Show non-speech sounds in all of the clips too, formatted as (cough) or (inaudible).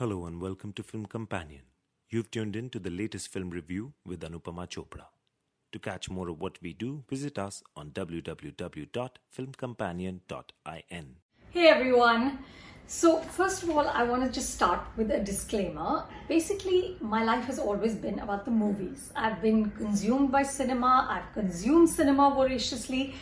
Hello and welcome to Film Companion. You've tuned in to the latest film review with Anupama Chopra. To catch more of what we do, visit us on www.filmcompanion.in. Hey everyone. So, first of all, I want to just start with a disclaimer. Basically, my life has always been about the movies. I've been consumed by cinema, I've consumed cinema voraciously,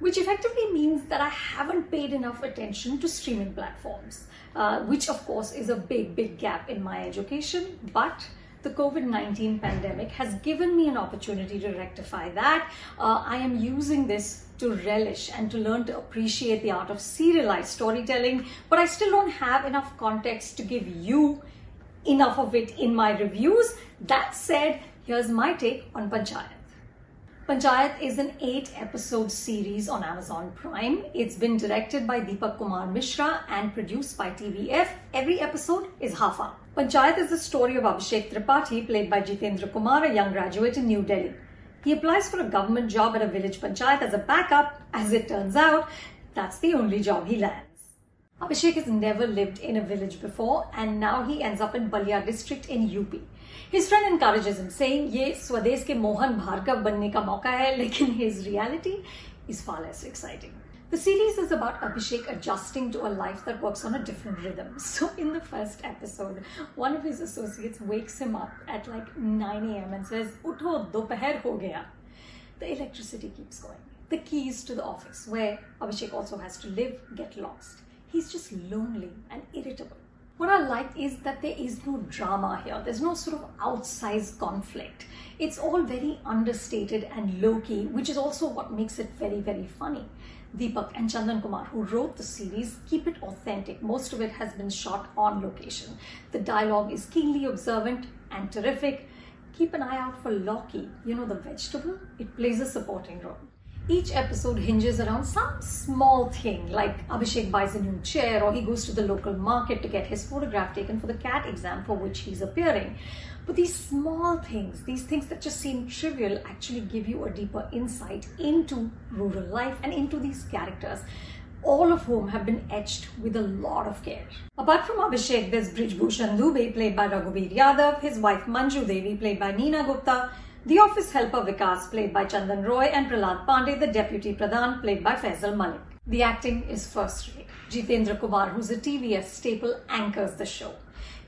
which effectively means that I haven't paid enough attention to streaming platforms uh, which of course is a big, big gap in my education. But the COVID 19 pandemic has given me an opportunity to rectify that. Uh, I am using this to relish and to learn to appreciate the art of serialized storytelling, but I still don't have enough context to give you enough of it in my reviews. That said, here's my take on Panchayat. Panchayat is an eight episode series on Amazon Prime. It's been directed by Deepak Kumar Mishra and produced by TVF. Every episode is half hour. Panchayat is the story of Abhishek Tripathi, played by Jitendra Kumar, a young graduate in New Delhi. He applies for a government job at a village panchayat as a backup. As it turns out, that's the only job he lands. Abhishek has never lived in a village before and now he ends up in Ballia district in UP. His friend encourages him saying ये स्वदेश के मोहन भार्गव बनने का मौका है लेकिन his reality is far less exciting. The series is about Abhishek adjusting to a life that works on a different rhythm. (laughs) So, in the first episode, one of his associates wakes him up at like 9 a.m. and says, Utho, dopeher ho gaya. The electricity keeps going. The keys to the office, where Abhishek also has to live, get lost. He's just lonely and irritable. What I like is that there is no drama here. There's no sort of outsized conflict. It's all very understated and low key, which is also what makes it very, very funny. Deepak and Chandan Kumar, who wrote the series, keep it authentic. Most of it has been shot on location. The dialogue is keenly observant and terrific. Keep an eye out for Lauki, you know, the vegetable. It plays a supporting role. Each episode hinges around some small thing, like Abhishek buys a new chair or he goes to the local market to get his photograph taken for the CAT exam for which he's appearing. But these small things, these things that just seem trivial, actually give you a deeper insight into rural life and into these characters all of whom have been etched with a lot of care. Apart from Abhishek, there's Brijbhushan Dubey, played by Raghubir Yadav, his wife Manju Devi, played by Neena Gupta, the office helper Vikas, played by Chandan Roy, and Prahlad Pandey, the deputy Pradhan, played by Faisal Malik. The acting is first rate. Jitendra Kumar, who's a TVF staple, anchors the show.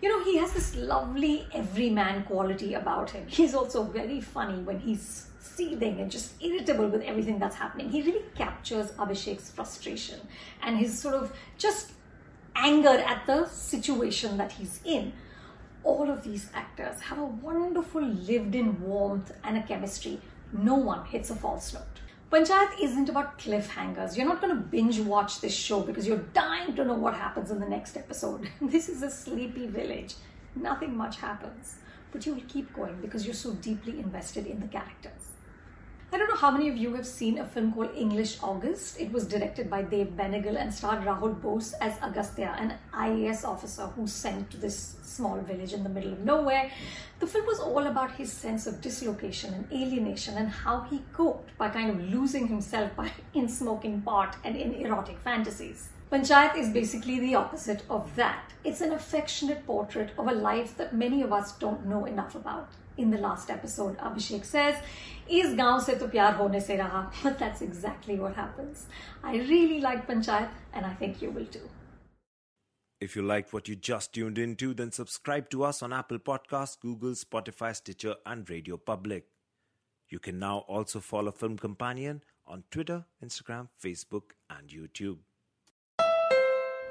You know, he has this lovely everyman quality about him. He's also very funny when he's seething and just irritable with everything that's happening. He really captures Abhishek's frustration and his sort of just anger at the situation that he's in all of these actors have a wonderful lived in warmth and a chemistry. No one hits a false note. Panchayat isn't about cliffhangers. You're not going to binge watch this show because you're dying to know what happens in the next episode. (laughs) this is a sleepy village. Nothing much happens. But you will keep going because you're so deeply invested in the characters. I don't know how many of you have seen a film called English August. It was directed by Dev Benegal and starred Rahul Bose as Agastya, an IAS officer who's sent to this small village in the middle of nowhere. The film was all about his sense of dislocation and alienation and how he coped by kind of losing himself by (laughs) in smoking pot and in erotic fantasies. Panchayat is basically the opposite of that. It's an affectionate portrait of a life that many of us don't know enough about. In the last episode, Abhishek says, Is gaon se to pyar hone se raha. But that's exactly what happens. I really like Panchayat and I think you will too. If you liked what you just tuned into, then subscribe to us on Apple Podcasts, Google, Spotify, Stitcher, and Radio Public. You can now also follow Film Companion on Twitter, Instagram, Facebook, and YouTube.